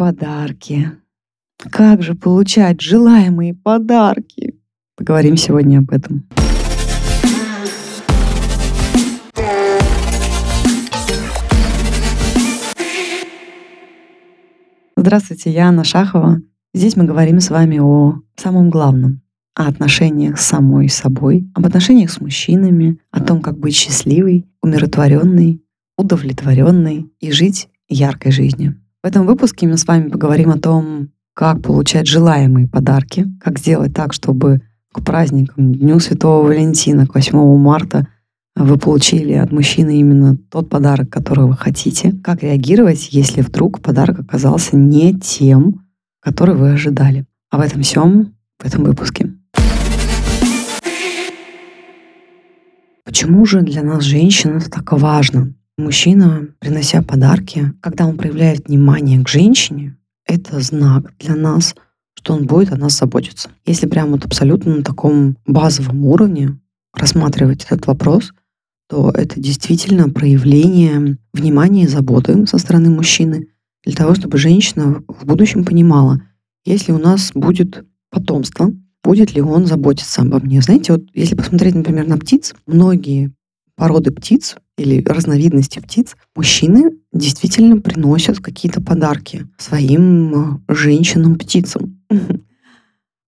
Подарки. Как же получать желаемые подарки? Поговорим сегодня об этом. Здравствуйте, я Анна Шахова. Здесь мы говорим с вами о самом главном, о отношениях с самой собой, об отношениях с мужчинами, о том, как быть счастливой, умиротворенной, удовлетворенной и жить яркой жизнью. В этом выпуске мы с вами поговорим о том, как получать желаемые подарки, как сделать так, чтобы к праздникам, Дню Святого Валентина, к 8 марта вы получили от мужчины именно тот подарок, который вы хотите. Как реагировать, если вдруг подарок оказался не тем, который вы ожидали. А в этом всем в этом выпуске. Почему же для нас, женщин, это так важно? Мужчина, принося подарки, когда он проявляет внимание к женщине, это знак для нас, что он будет о нас заботиться. Если прямо вот абсолютно на таком базовом уровне рассматривать этот вопрос, то это действительно проявление внимания и заботы со стороны мужчины для того, чтобы женщина в будущем понимала, если у нас будет потомство, будет ли он заботиться обо мне. Знаете, вот если посмотреть, например, на птиц, многие породы птиц или разновидности птиц, мужчины действительно приносят какие-то подарки своим э, женщинам-птицам.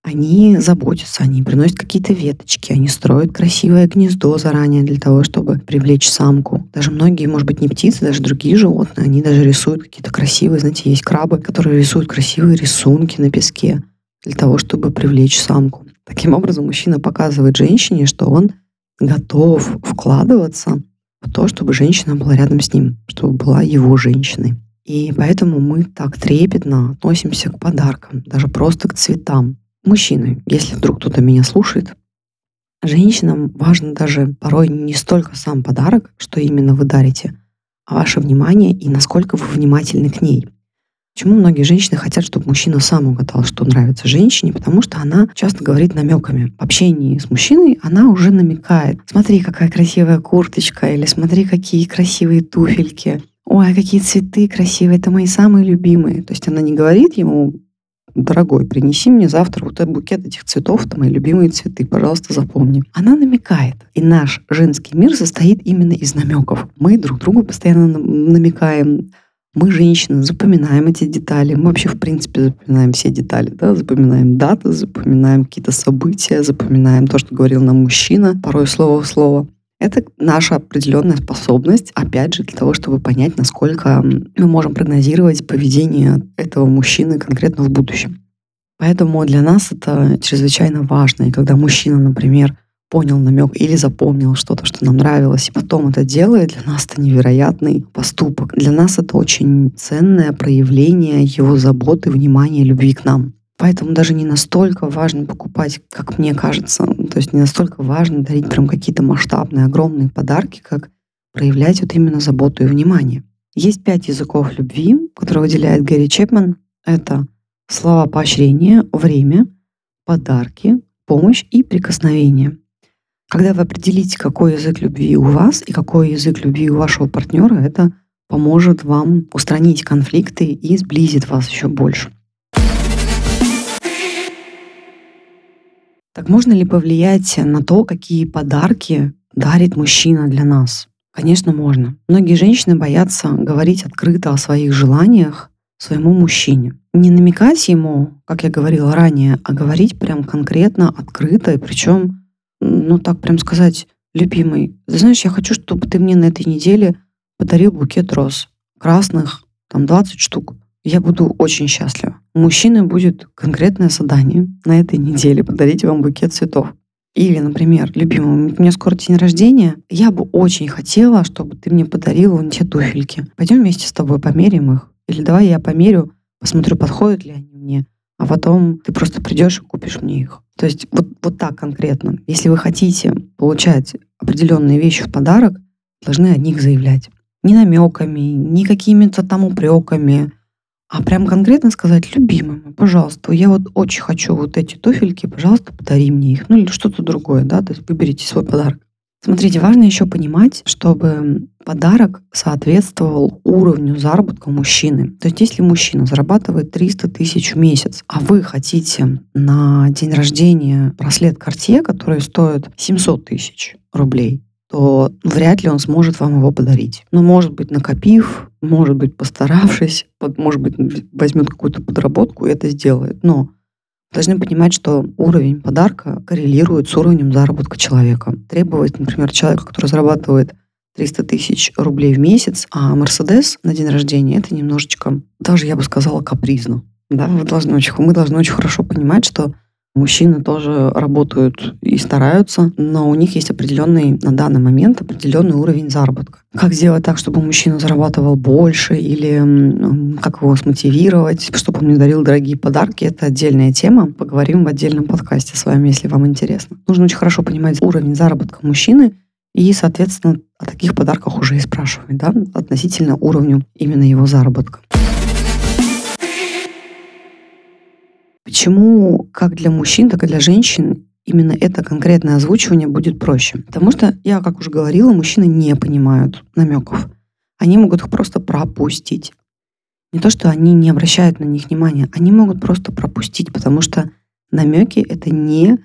Они заботятся, они приносят какие-то веточки, они строят красивое гнездо заранее для того, чтобы привлечь самку. Даже многие, может быть, не птицы, даже другие животные, они даже рисуют какие-то красивые, знаете, есть крабы, которые рисуют красивые рисунки на песке для того, чтобы привлечь самку. Таким образом, мужчина показывает женщине, что он готов вкладываться в то, чтобы женщина была рядом с ним, чтобы была его женщиной. И поэтому мы так трепетно относимся к подаркам, даже просто к цветам. Мужчины, если вдруг кто-то меня слушает, женщинам важно даже порой не столько сам подарок, что именно вы дарите, а ваше внимание и насколько вы внимательны к ней. Почему многие женщины хотят, чтобы мужчина сам угадал, что нравится женщине? Потому что она часто говорит намеками. В общении с мужчиной она уже намекает. Смотри, какая красивая курточка, или смотри, какие красивые туфельки. Ой, а какие цветы красивые, это мои самые любимые. То есть она не говорит ему, дорогой, принеси мне завтра вот этот букет этих цветов, это мои любимые цветы, пожалуйста, запомни. Она намекает. И наш женский мир состоит именно из намеков. Мы друг другу постоянно намекаем, мы, женщины, запоминаем эти детали. Мы вообще, в принципе, запоминаем все детали. Да? Запоминаем даты, запоминаем какие-то события, запоминаем то, что говорил нам мужчина, порой слово в слово. Это наша определенная способность, опять же, для того, чтобы понять, насколько мы можем прогнозировать поведение этого мужчины конкретно в будущем. Поэтому для нас это чрезвычайно важно. И когда мужчина, например, понял намек или запомнил что-то, что нам нравилось, и потом это делает, для нас это невероятный поступок. Для нас это очень ценное проявление его заботы, внимания, любви к нам. Поэтому даже не настолько важно покупать, как мне кажется, то есть не настолько важно дарить прям какие-то масштабные, огромные подарки, как проявлять вот именно заботу и внимание. Есть пять языков любви, которые выделяет Гэри Чепман. Это слова поощрения, время, подарки, помощь и прикосновение. Когда вы определите, какой язык любви у вас и какой язык любви у вашего партнера, это поможет вам устранить конфликты и сблизит вас еще больше. Так можно ли повлиять на то, какие подарки дарит мужчина для нас? Конечно, можно. Многие женщины боятся говорить открыто о своих желаниях своему мужчине. Не намекать ему, как я говорила ранее, а говорить прям конкретно, открыто, и причем ну так прям сказать, любимый, ты знаешь, я хочу, чтобы ты мне на этой неделе подарил букет роз. Красных, там 20 штук. Я буду очень счастлива. У мужчины будет конкретное задание на этой неделе подарить вам букет цветов. Или, например, любимый, у меня скоро день рождения, я бы очень хотела, чтобы ты мне подарил вон те туфельки. Пойдем вместе с тобой померим их. Или давай я померю, посмотрю, подходят ли они мне а потом ты просто придешь и купишь мне их. То есть вот, вот так конкретно. Если вы хотите получать определенные вещи в подарок, должны о них заявлять. Не намеками, не какими-то там упреками, а прям конкретно сказать, любимый мой, пожалуйста, я вот очень хочу вот эти туфельки, пожалуйста, подари мне их. Ну или что-то другое, да, то есть выберите свой подарок. Смотрите, важно еще понимать, чтобы подарок соответствовал уровню заработка мужчины. То есть если мужчина зарабатывает 300 тысяч в месяц, а вы хотите на день рождения браслет Cartier, который стоит 700 тысяч рублей, то вряд ли он сможет вам его подарить. Но, может быть, накопив, может быть, постаравшись, может быть, возьмет какую-то подработку и это сделает. Но должны понимать, что уровень подарка коррелирует с уровнем заработка человека. Требовать, например, человека, который зарабатывает 300 тысяч рублей в месяц, а Мерседес на день рождения это немножечко, даже я бы сказала, капризно. Да, вы должны очень, мы должны очень хорошо понимать, что Мужчины тоже работают и стараются, но у них есть определенный на данный момент определенный уровень заработка. Как сделать так, чтобы мужчина зарабатывал больше или как его смотивировать, чтобы он мне дарил дорогие подарки, это отдельная тема. Поговорим в отдельном подкасте с вами, если вам интересно. Нужно очень хорошо понимать уровень заработка мужчины и, соответственно, о таких подарках уже и спрашивать, да, относительно уровню именно его заработка. Почему как для мужчин, так и для женщин именно это конкретное озвучивание будет проще? Потому что, я как уже говорила, мужчины не понимают намеков. Они могут их просто пропустить. Не то, что они не обращают на них внимания, они могут просто пропустить, потому что намеки — это не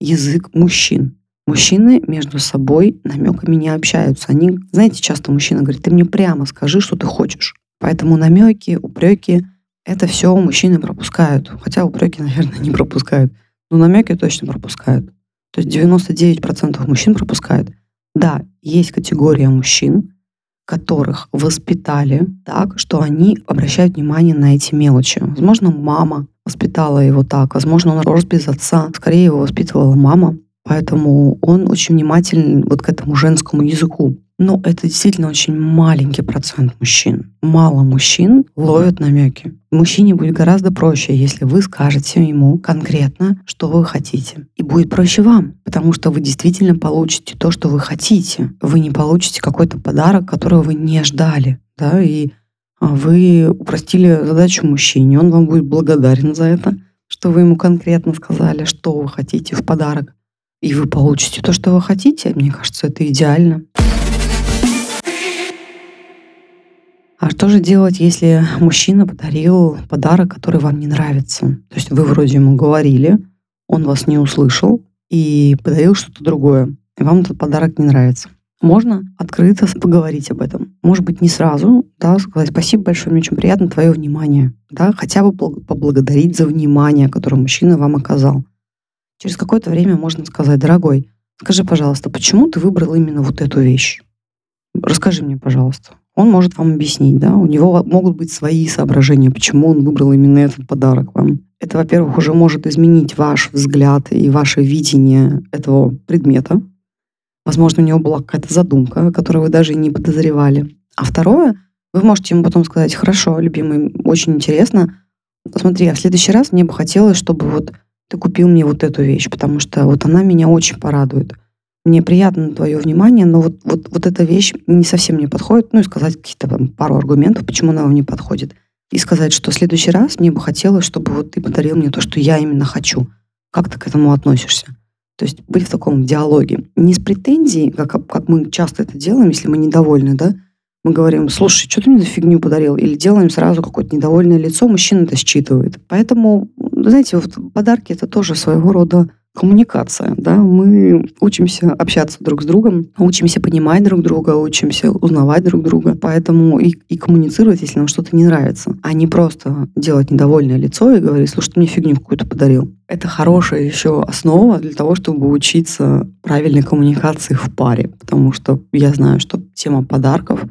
язык мужчин. Мужчины между собой намеками не общаются. Они, знаете, часто мужчина говорит, ты мне прямо скажи, что ты хочешь. Поэтому намеки, упреки это все мужчины пропускают. Хотя упреки, наверное, не пропускают. Но намеки точно пропускают. То есть 99% мужчин пропускают. Да, есть категория мужчин, которых воспитали так, что они обращают внимание на эти мелочи. Возможно, мама воспитала его так, возможно, он рос без отца, скорее его воспитывала мама, поэтому он очень внимателен вот к этому женскому языку. Но это действительно очень маленький процент мужчин. Мало мужчин ловят намеки. Мужчине будет гораздо проще, если вы скажете ему конкретно, что вы хотите. И будет проще вам, потому что вы действительно получите то, что вы хотите. Вы не получите какой-то подарок, которого вы не ждали. Да? И а, вы упростили задачу мужчине, он вам будет благодарен за это, что вы ему конкретно сказали, что вы хотите в подарок. И вы получите то, что вы хотите. Мне кажется, это идеально. А что же делать, если мужчина подарил подарок, который вам не нравится? То есть вы вроде ему говорили, он вас не услышал и подарил что-то другое. И вам этот подарок не нравится. Можно открыто поговорить об этом. Может быть, не сразу, да, сказать спасибо большое, мне очень приятно твое внимание. Да, хотя бы поблагодарить за внимание, которое мужчина вам оказал. Через какое-то время можно сказать, дорогой, скажи, пожалуйста, почему ты выбрал именно вот эту вещь? Расскажи мне, пожалуйста он может вам объяснить, да, у него могут быть свои соображения, почему он выбрал именно этот подарок вам. Это, во-первых, уже может изменить ваш взгляд и ваше видение этого предмета. Возможно, у него была какая-то задумка, которую вы даже не подозревали. А второе, вы можете ему потом сказать, хорошо, любимый, очень интересно, смотри, а в следующий раз мне бы хотелось, чтобы вот ты купил мне вот эту вещь, потому что вот она меня очень порадует мне приятно твое внимание, но вот, вот, вот эта вещь не совсем мне подходит, ну и сказать какие-то пару аргументов, почему она вам не подходит. И сказать, что в следующий раз мне бы хотелось, чтобы вот ты подарил мне то, что я именно хочу. Как ты к этому относишься? То есть быть в таком диалоге. Не с претензией, как, как мы часто это делаем, если мы недовольны, да, мы говорим, слушай, что ты мне за фигню подарил? Или делаем сразу какое-то недовольное лицо, мужчина это считывает. Поэтому, знаете, вот подарки это тоже своего рода коммуникация, да, мы учимся общаться друг с другом, учимся понимать друг друга, учимся узнавать друг друга, поэтому и, и коммуницировать, если нам что-то не нравится, а не просто делать недовольное лицо и говорить, слушай, ты мне фигню какую-то подарил. Это хорошая еще основа для того, чтобы учиться правильной коммуникации в паре, потому что я знаю, что тема подарков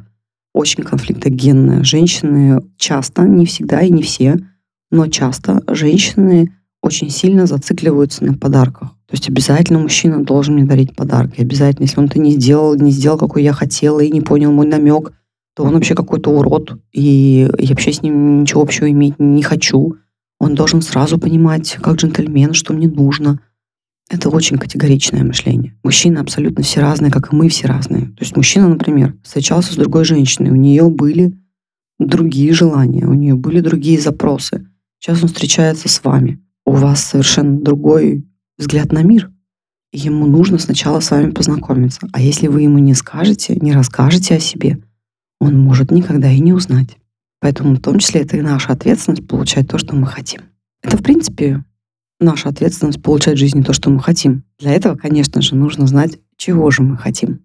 очень конфликтогенная. Женщины часто, не всегда и не все, но часто женщины очень сильно зацикливаются на подарках. То есть обязательно мужчина должен мне дарить подарки. Обязательно, если он это не сделал, не сделал, какой я хотела, и не понял мой намек, то он вообще какой-то урод, и я вообще с ним ничего общего иметь не хочу. Он должен сразу понимать, как джентльмен, что мне нужно. Это очень категоричное мышление. Мужчины абсолютно все разные, как и мы все разные. То есть мужчина, например, встречался с другой женщиной, у нее были другие желания, у нее были другие запросы. Сейчас он встречается с вами у вас совершенно другой взгляд на мир. ему нужно сначала с вами познакомиться. А если вы ему не скажете, не расскажете о себе, он может никогда и не узнать. Поэтому в том числе это и наша ответственность получать то, что мы хотим. Это, в принципе, наша ответственность получать в жизни то, что мы хотим. Для этого, конечно же, нужно знать, чего же мы хотим.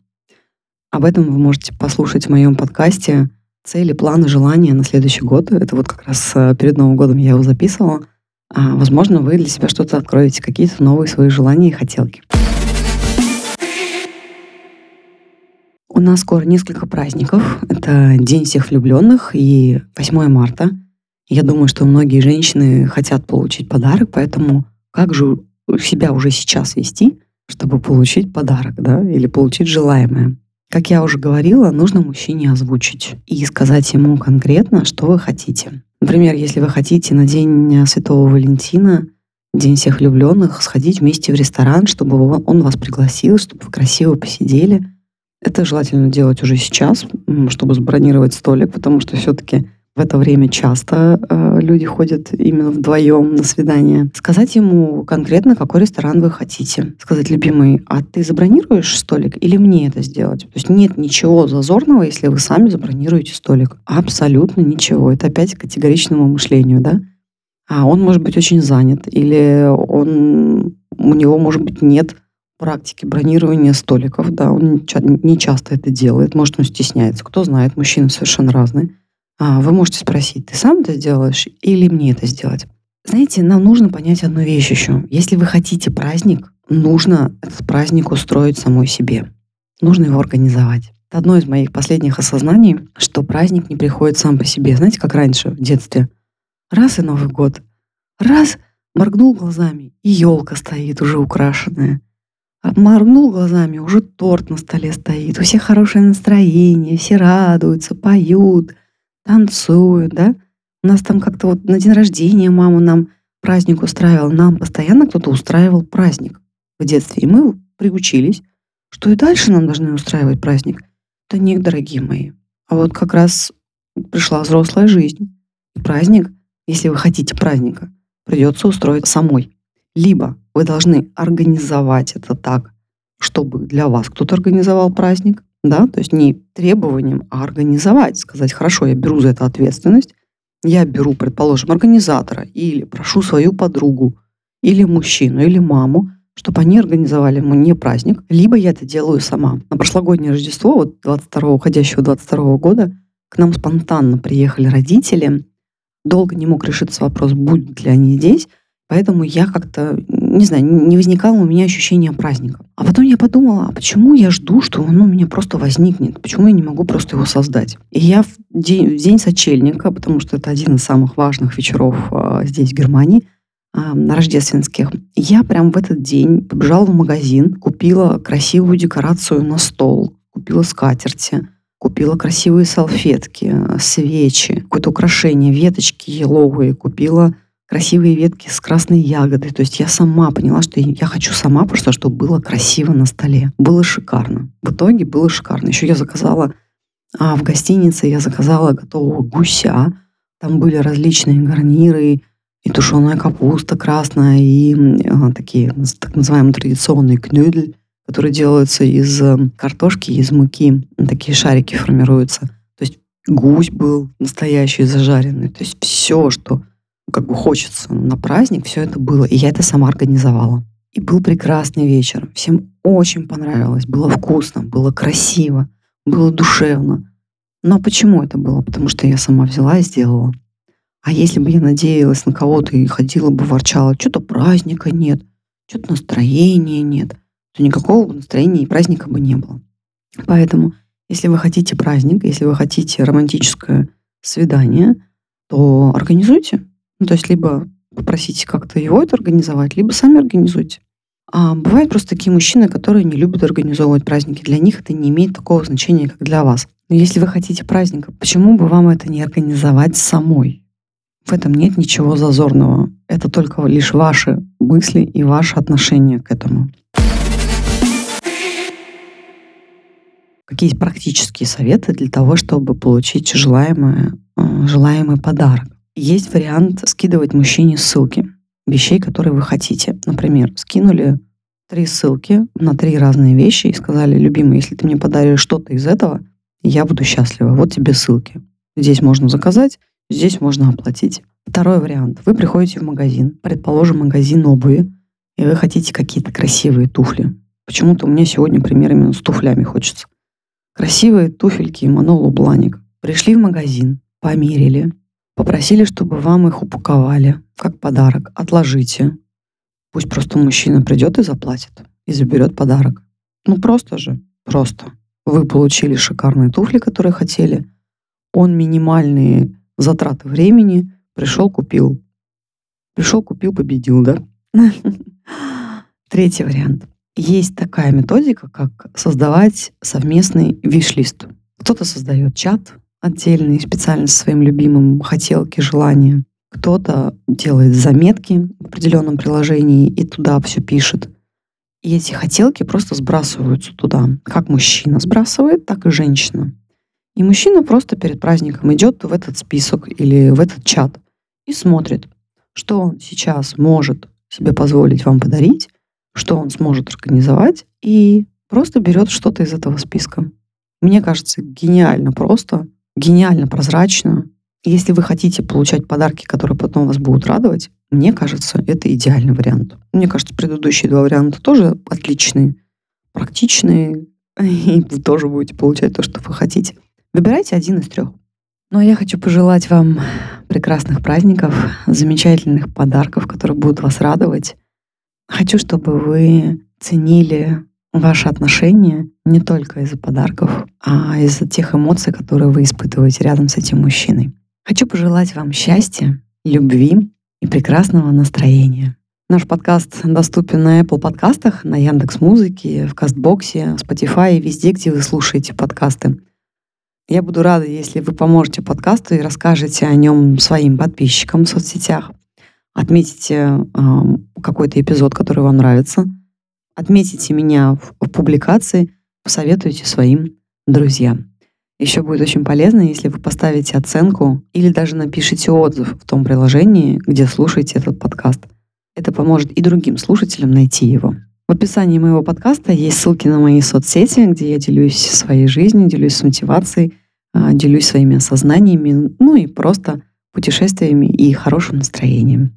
Об этом вы можете послушать в моем подкасте «Цели, планы, желания на следующий год». Это вот как раз э, перед Новым годом я его записывала. А, возможно, вы для себя что-то откроете, какие-то новые свои желания и хотелки. У нас скоро несколько праздников. Это День всех влюбленных и 8 марта. Я думаю, что многие женщины хотят получить подарок, поэтому как же себя уже сейчас вести, чтобы получить подарок, да, или получить желаемое. Как я уже говорила, нужно мужчине озвучить и сказать ему конкретно, что вы хотите. Например, если вы хотите на День Святого Валентина, День всех влюбленных, сходить вместе в ресторан, чтобы он вас пригласил, чтобы вы красиво посидели. Это желательно делать уже сейчас, чтобы забронировать столик, потому что все-таки в это время часто э, люди ходят именно вдвоем на свидание. Сказать ему конкретно, какой ресторан вы хотите. Сказать, любимый, а ты забронируешь столик или мне это сделать? То есть нет ничего зазорного, если вы сами забронируете столик. Абсолютно ничего. Это опять к категоричному мышлению, да? А он может быть очень занят, или он, у него, может быть, нет практики бронирования столиков, да, он не часто это делает, может, он стесняется, кто знает, мужчины совершенно разные. А, вы можете спросить, ты сам это сделаешь или мне это сделать? Знаете, нам нужно понять одну вещь еще. Если вы хотите праздник, нужно этот праздник устроить самой себе. Нужно его организовать. Это одно из моих последних осознаний, что праздник не приходит сам по себе. Знаете, как раньше, в детстве. Раз и Новый год. Раз моргнул глазами, и елка стоит уже украшенная. Моргнул глазами, уже торт на столе стоит. У всех хорошее настроение, все радуются, поют – танцуют, да. У нас там как-то вот на день рождения мама нам праздник устраивала. Нам постоянно кто-то устраивал праздник в детстве. И мы приучились, что и дальше нам должны устраивать праздник. Да нет, дорогие мои. А вот как раз пришла взрослая жизнь. Праздник, если вы хотите праздника, придется устроить самой. Либо вы должны организовать это так, чтобы для вас кто-то организовал праздник, да, то есть не требованием, а организовать, сказать, хорошо, я беру за это ответственность, я беру, предположим, организатора или прошу свою подругу, или мужчину, или маму, чтобы они организовали мне праздник, либо я это делаю сама. На прошлогоднее Рождество, вот 22 уходящего 22 года, к нам спонтанно приехали родители. Долго не мог решиться вопрос, будут ли они здесь. Поэтому я как-то, не знаю, не возникало у меня ощущения праздника. А потом я подумала, а почему я жду, что он у меня просто возникнет? Почему я не могу просто его создать? И я в день, в день сочельника, потому что это один из самых важных вечеров а, здесь, в Германии, а, рождественских, я прям в этот день побежала в магазин, купила красивую декорацию на стол, купила скатерти, купила красивые салфетки, свечи, какое-то украшение, веточки еловые, купила красивые ветки с красной ягодой. То есть я сама поняла, что я хочу сама просто, чтобы было красиво на столе. Было шикарно. В итоге было шикарно. Еще я заказала а в гостинице я заказала готового гуся. Там были различные гарниры, и тушеная капуста красная, и а, такие так называемые традиционные кнюдель, которые делаются из э, картошки, из муки. Такие шарики формируются. То есть гусь был настоящий зажаренный. То есть все, что как бы хочется на праздник, все это было. И я это сама организовала. И был прекрасный вечер. Всем очень понравилось. Было вкусно, было красиво, было душевно. Но почему это было? Потому что я сама взяла и сделала. А если бы я надеялась на кого-то и ходила бы, ворчала, что-то праздника нет, что-то настроения нет, то никакого настроения и праздника бы не было. Поэтому, если вы хотите праздник, если вы хотите романтическое свидание, то организуйте. Ну, то есть либо попросите как-то его это организовать, либо сами организуйте. А бывают просто такие мужчины, которые не любят организовывать праздники. Для них это не имеет такого значения, как для вас. Но если вы хотите праздника, почему бы вам это не организовать самой? В этом нет ничего зазорного. Это только лишь ваши мысли и ваше отношение к этому. Какие практические советы для того, чтобы получить желаемое, э, желаемый подарок? Есть вариант скидывать мужчине ссылки вещей, которые вы хотите. Например, скинули три ссылки на три разные вещи и сказали, любимый, если ты мне подаришь что-то из этого, я буду счастлива. Вот тебе ссылки. Здесь можно заказать, здесь можно оплатить. Второй вариант. Вы приходите в магазин, предположим, магазин обуви, и вы хотите какие-то красивые туфли. Почему-то мне сегодня пример именно с туфлями хочется. Красивые туфельки Манолу Бланик. Пришли в магазин, померили, попросили, чтобы вам их упаковали как подарок. Отложите. Пусть просто мужчина придет и заплатит, и заберет подарок. Ну просто же, просто. Вы получили шикарные туфли, которые хотели. Он минимальные затраты времени пришел, купил. Пришел, купил, победил, да? Третий вариант. Есть такая методика, как создавать совместный виш-лист. Кто-то создает чат отдельный, специально со своим любимым хотелки, желания. Кто-то делает заметки в определенном приложении и туда все пишет. И эти хотелки просто сбрасываются туда. Как мужчина сбрасывает, так и женщина. И мужчина просто перед праздником идет в этот список или в этот чат и смотрит, что он сейчас может себе позволить вам подарить, что он сможет организовать, и просто берет что-то из этого списка. Мне кажется, гениально просто, гениально прозрачно. Если вы хотите получать подарки, которые потом вас будут радовать, мне кажется, это идеальный вариант. Мне кажется, предыдущие два варианта тоже отличные, практичные, и вы тоже будете получать то, что вы хотите. Выбирайте один из трех. Ну а я хочу пожелать вам прекрасных праздников, замечательных подарков, которые будут вас радовать. Хочу, чтобы вы ценили ваши отношения не только из-за подарков, а из-за тех эмоций, которые вы испытываете рядом с этим мужчиной. Хочу пожелать вам счастья, любви и прекрасного настроения. Наш подкаст доступен на Apple подкастах, на Яндекс Музыке, в Кастбоксе, Spotify и везде, где вы слушаете подкасты. Я буду рада, если вы поможете подкасту и расскажете о нем своим подписчикам в соцсетях. Отметите э, какой-то эпизод, который вам нравится. Отметите меня в, в публикации, посоветуйте своим друзьям. Еще будет очень полезно, если вы поставите оценку или даже напишите отзыв в том приложении, где слушаете этот подкаст. Это поможет и другим слушателям найти его. В описании моего подкаста есть ссылки на мои соцсети, где я делюсь своей жизнью, делюсь мотивацией, а, делюсь своими осознаниями, ну и просто путешествиями и хорошим настроением.